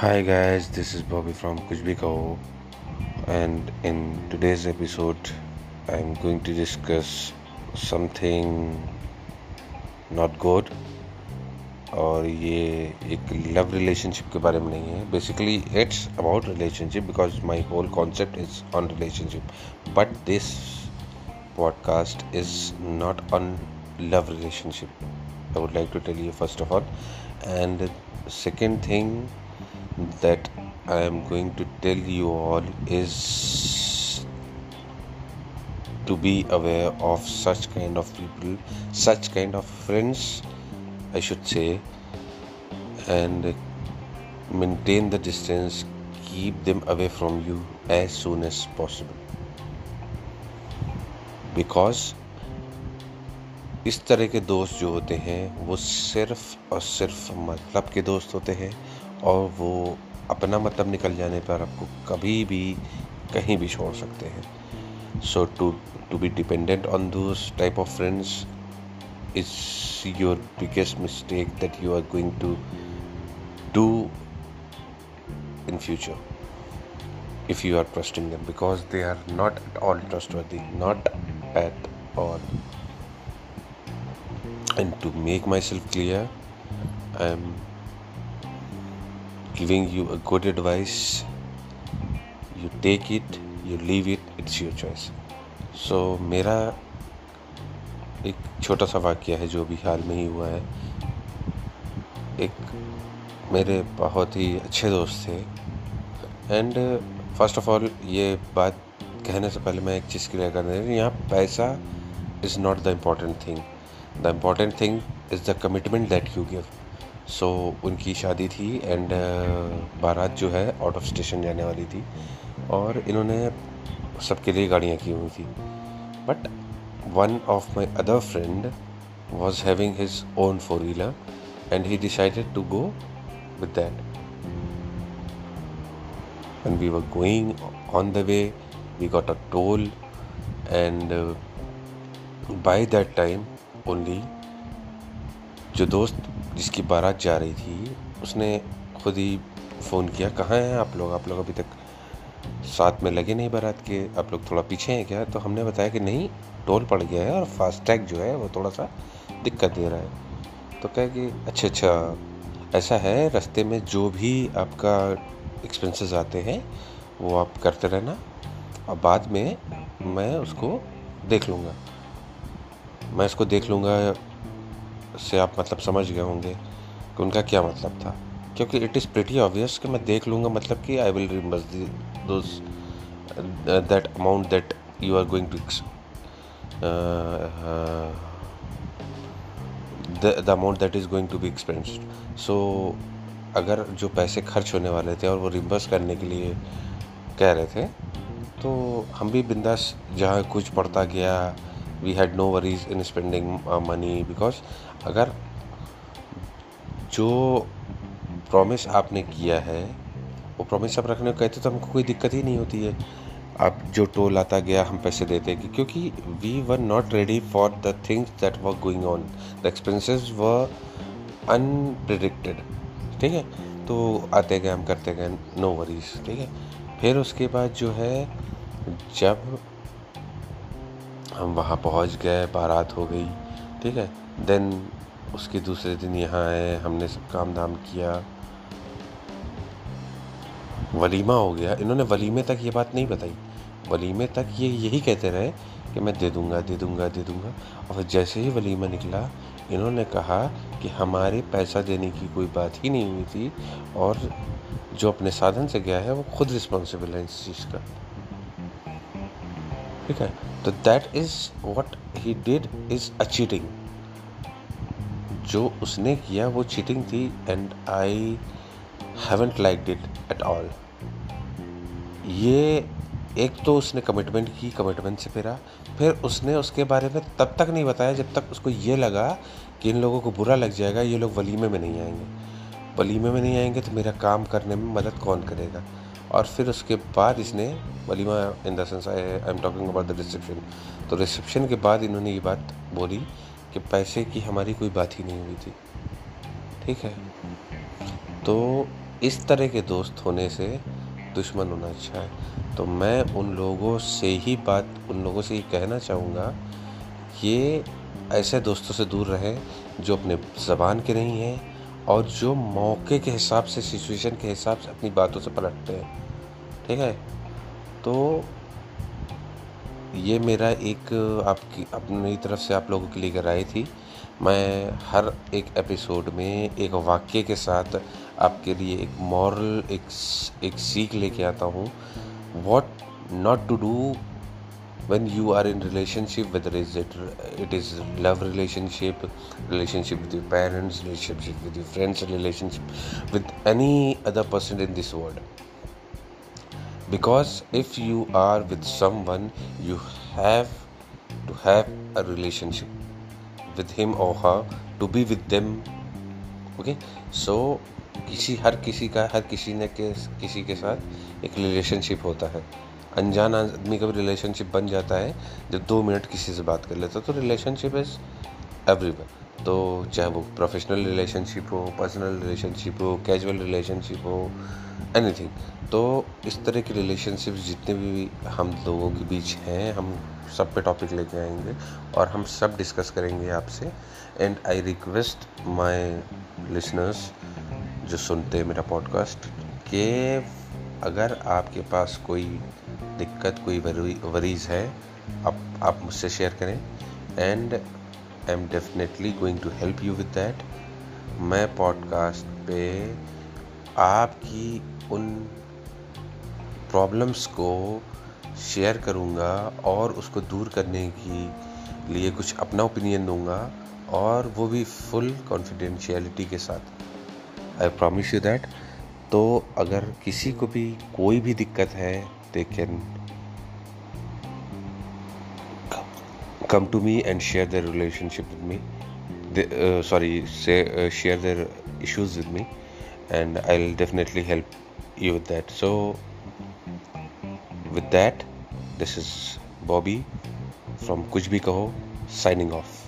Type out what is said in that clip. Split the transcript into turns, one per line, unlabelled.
Hi guys, this is Bobby from Kuch Bhi Kaho, and in today's episode, I'm going to discuss something not good और ये एक love relationship के बारे में नहीं है basically it's about relationship because my whole concept is on relationship but this podcast is not on love relationship I would like to tell you first of all. And second thing that I am going to tell you all is to be aware of such kind of people, such kind of friends, I should say, and maintain the distance, keep them away from you as soon as possible. Because इस तरह के दोस्त जो होते हैं वो सिर्फ़ और सिर्फ़ मतलब के दोस्त होते हैं और वो अपना मतलब निकल जाने पर आपको कभी भी कहीं भी छोड़ सकते हैं so to to be dependent on those type of friends is your biggest mistake that you are going to do in future if you are trusting them because they are not at all trustworthy not at all and to make myself clear i'm giving you a good advice. You take it, you leave it, it's your choice. So, मेरा एक छोटा सा वाक्य है जो भी हाल में ही हुआ है। एक मेरे बहुत ही अच्छे दोस्त थे। एंड फ़र्स्ट ऑफ़ ऑल ये बात कहने से पहले मैं एक चीज़ क्लियर कर दें यहाँ पैसा is not the important thing the important thing is the commitment that you give so so, उनकी शादी थी एंड uh, बारात जो है आउट ऑफ़ स्टेशन जाने वाली थी और इन्होंने सबके लिए गाड़ियाँ की हुई थी। But one of my other friend was having his own four wheeler and he decided to go with that when we were going on the way we got a toll and uh, that time only जो दोस्त जिसकी बारात जा रही थी, उसने खुद ही phone किया, कहाँ हैं आप लोग? आप लोग अभी तक साथ में लगे नहीं बारात के? आप लोग थोड़ा पीछे हैं क्या? तो हमने बताया कि नहीं, टोल पड़ गया है और फास्टैग जो है वो थोड़ा सा दिक्कत दे रहा है। तो कहे कि अच्छा अच्छा ऐसा है, रास्ते में जो भी आपका एक्सपेंसेस आते हैं, वो आप करते रहना और बाद में मैं उसको देख लूँगा। मैं इसको देख लूँगा से आप मतलब समझ गए होंगे कि उनका क्या मतलब था। क्योंकि इट इज़ प्रिटी ऑब्वियस कि मैं देख लूँगा मतलब कि I will those that amount that you are going to the amount that is going to be expense so अगर जो पैसे खर्च होने वाले थे और वो रिम्बर्स करने के लिए कह रहे थे तो हम भी बिंदास जहाँ कुछ पड़ता गया we had no worries in spending money because अगर जो प्रॉमिस आपने किया है, वो प्रॉमिस आप रखने को कहते तो हमको कोई दिक्कत ही नहीं होती है। आप जो टोल आता गया, हम पैसे देते कि क्योंकि we were not ready for the things that were going on the expenses were unpredicted ठीक है? तो आते गए, हम करते गए नो वरीज ठीक है? फिर उसके बाद जो है, जब हम वहाँ पहुँच गए, बारात हो गई, ठीक है? देन उसके दूसरे दिन यहाँ आए, हमने सब काम धाम किया। वलीमा हो गया। इन्होंने वलीमे तक ये बात नहीं बताई। वलीमे तक ये यही कहते रहे कि मैं दे दूँगा दे दूँगा दे दूँगा। और जैसे ही वलीमा निकला, इन्होंने कहा कि हमारे पैसा देने की कोई बात ही नहीं हुई थी और जो अपने साधन से गया है, वो खुद रिस्पॉन्सिबल है इस चीज़ का। ठीक है तो that is what he did is a cheating जो उसने किया वो चीटिंग थी and I haven't liked it at all ये एक तो उसने कमिटमेंट की कमिटमेंट से फिरा। फिर उसने उसके बारे में तब तक नहीं बताया जब तक उसको ये लगा कि इन लोगों को बुरा लग जाएगा, ये लोग वलीमे में नहीं आएँगे। वलीमे में नहीं आएँगे तो मेरा काम करने में मदद कौन करेगा? और फिर उसके बाद इसने walima in the sense I I am talking about the reception तो रिसेप्शन के बाद इन्होंने ये बात बोली कि पैसे की हमारी कोई बात ही नहीं हुई थी। ठीक है? तो इस तरह के दोस्त होने से दुश्मन होना अच्छा है। तो मैं उन लोगों से ही बात, उन लोगों से ही कहना चाहूँगा ये ऐसे दोस्तों से दूर रहें जो अपने ज़बान के नहीं हैं और जो मौके के हिसाब से सिचुएशन के हिसाब से अपनी बातों से पलटते हैं। ठीक है? तो ये मेरा एक आपकी, अपनी तरफ़ से आप लोगों के लिए राय थी। मैं हर एक एपिसोड में एक वाक्य के साथ आपके लिए एक मॉरल एक एक सीख लेके आता हूँ। What not to do when you are in relationship whether is it it is love relationship relationship with your parents relationship with your friends relationship with any other person in this world because if you are with someone you have to have a relationship with him or her to be with them okay so किसी हर किसी का हर किसी ने के किसी के साथ एक रिलेशनशिप होता है अनजान आदमी का भी रिलेशनशिप बन जाता है, जब दो मिनट किसी से बात कर लेता है तो रिलेशनशिप इज़ एवरीवन तो चाहे वो प्रोफेशनल रिलेशनशिप हो पर्सनल रिलेशनशिप हो कैजुअल रिलेशनशिप हो एनीथिंग तो इस तरह की रिलेशनशिप जितने भी हम लोगों के बीच हैं, हम सब पे टॉपिक लेके आएँगे और हम सब डिस्कस करेंगे आपसे. And I request my listeners जो सुनते हैं मेरा पॉडकास्ट कि अगर आपके पास कोई दिक्कत, कोई वरीज है, आप आप मुझसे शेयर करें and I am definitely going to help you with that मैं पॉडकास्ट पे आपकी उन प्रॉब्लम्स को शेयर करूँगा और उसको दूर करने की लिए कुछ अपना ओपिनियन दूँगा और वो भी फुल कॉन्फिडेंशियलिटी के साथ। आई प्रॉमिस यू दैट तो अगर किसी को भी कोई भी दिक्कत है they can come to me and share their relationship with me sorry share their issues with me and I definitely help you with that so with that this is Bobby from Kuch Bhi Kaho signing of